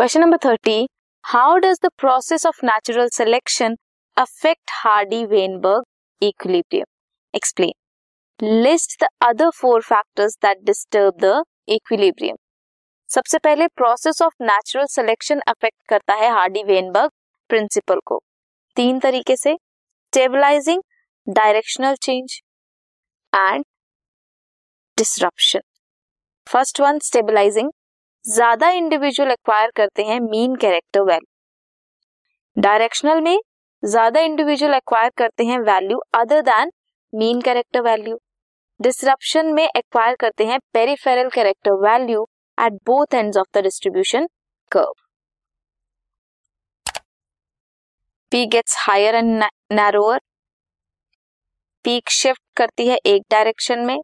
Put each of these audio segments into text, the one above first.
Question number thirty how does the process of natural selection affect Hardy Weinberg equilibrium explain list the other four factors that disturb the equilibrium सबसे पहले process of natural selection affect करता है Hardy Weinberg principle को। तीन तरीके से stabilising directional change and disruption first one stabilising ज़्यादा individual acquire करते हैं मीन कैरेक्टर वैल्यू डायरेक्शनल में ज़्यादा इंडिविजुअल एक्वायर करते हैं value other then mean character value disruption में एक्वायर करते हैं peripheral character value at both ends of the distribution curve P gets higher and narrower peak shift करती है एक डायरेक्शन में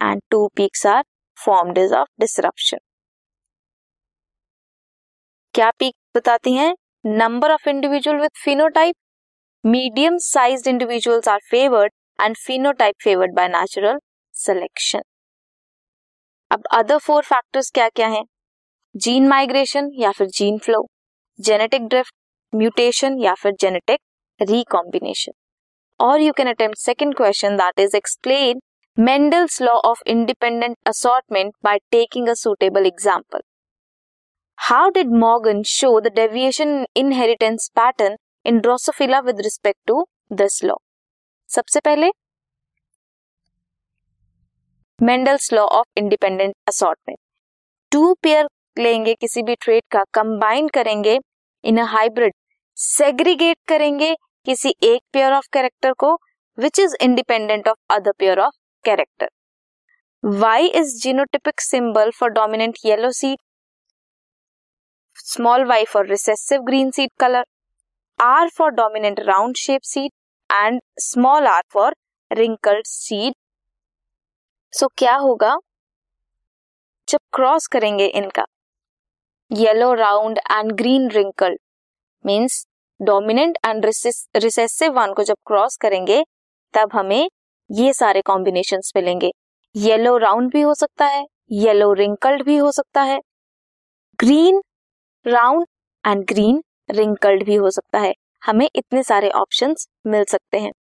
and two peaks are formed of disruption क्या peak बताती हैं? Number of individual with phenotype medium size individuals are favoured and phenotype favoured by natural selection अब other four factors क्या क्या हैं? जीन माइग्रेशन या फिर gene flow genetic drift mutation या फिर जेनेटिक रिकॉम्बिनेशन और you can attempt second question that is explain Mendel's law of independent assortment by taking a suitable example How did Morgan show the deviation inheritance pattern in in with respect to this law सबसे पहले Mendel's law of independent assortment two pair लेंगे, किसी भी trade का combine करेंगे इन a hybrid segregate करेंगे, किसी एक पेयर ऑफ़ कैरेक्टर को which is independent of other pair of character Y is genotypic symbol for dominant yellow seed small Y for recessive green seed colour R for dominant round shape seed and small R for wrinkled seed so क्या होगा? जब cross करेंगे इनका yellow round and green wrinkled means dominant and recessive one को जब cross करेंगे, तब हमें ये सारे कॉम्बिनेशन मिलेंगे। येलो राउंड भी हो सकता है येलो रिंकल्ड भी हो सकता है। Green round and green wrinkled भी हो सकता है। हमें इतने सारे ऑप्शन मिल सकते हैं।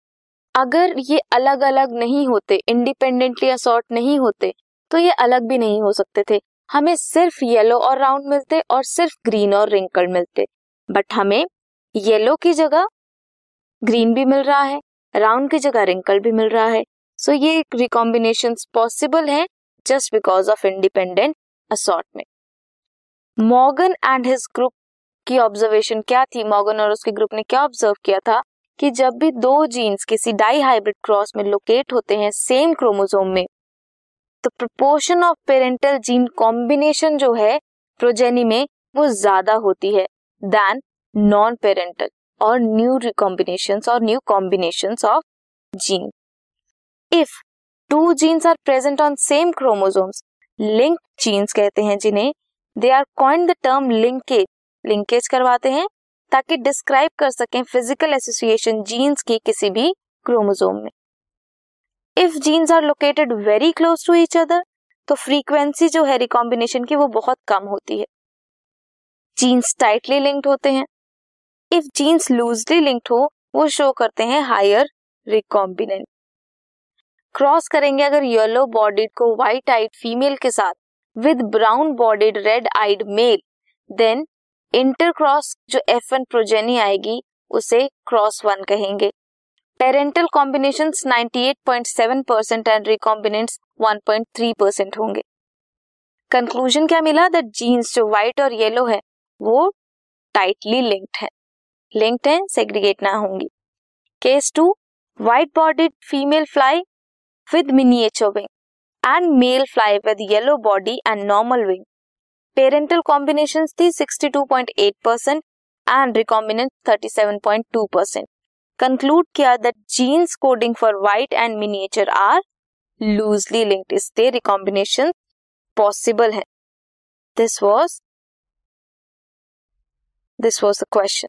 अगर ये अलग अलग नहीं होते इंडिपेंडेंटली असॉर्ट नहीं होते तो ये अलग भी नहीं हो सकते थे। हमें सिर्फ़ येलो और राउंड मिलते और सिर्फ़ ग्रीन और रिंकल्ड मिलते। बट हमें येलो की जगह ग्रीन भी मिल रहा है राउंड की जगह रिंकल भी मिल रहा है। सो so ये रिकॉम्बिनेशन पॉसिबल है just because of independent assortment Morgan and his group की ऑब्जर्वेशन क्या थी? मॉर्गन और उसके ग्रुप ने क्या ऑब्ज़र्व किया था? कि जब भी दो जीन्स किसी डाई हाइब्रिड क्रॉस में लोकेट होते हैं सेम क्रोमोसोम में तो proportion of parental gene combination जो है प्रोजेनी में वो ज़्यादा होती है देन नॉन पेरेंटल और न्यू रिकॉम्बिनेशन और new combination of gene if two genes are present on same chromosomes link genes कहते हैं जिन्हें they are coin the term linkage linkage करवाते हैं, ताकि डिस्क्राइब कर सकें फ़िज़िकल एसोसिएशन जीन्स की किसी भी क्रोमोजोम में। If genes are located very close to each other तो फ्रीक्वेंसी जो है रिकॉम्बिनेशन की वो बहुत कम होती है। जीन्स टाइटली लिंक्ड होते हैं। इफ़ जीन्स लूजली लिंक्ड हो, वो शो करते हैं हायर रिकॉम्बिनेंट क्रॉस करेंगे अगर येलो बॉडीड को व्हाइट आइड फीमेल के साथ with brown bodied red eyed male then intercross जो एफ़ वन प्रोजेनी आएगी, उसे क्रॉस वन कहेंगे। Parental combination 98.7 percent and recombinants 1.3 percent होंगे। कंक्लूजन क्या मिला? दैट जीन्स जो व्हाइट और येलो है, वो टाइटली लिंक्ड है। लिंक्ड है सेग्रीगेट ना होंगी। Case two white bodied female fly with miniature wing and male fly with yellow body and normal wing parental combination थी 62.8 percent and recombinant 37.2 percent conclude किया that genes coding for white and miniature are loosely linked इससे recombination possible है this was this was the question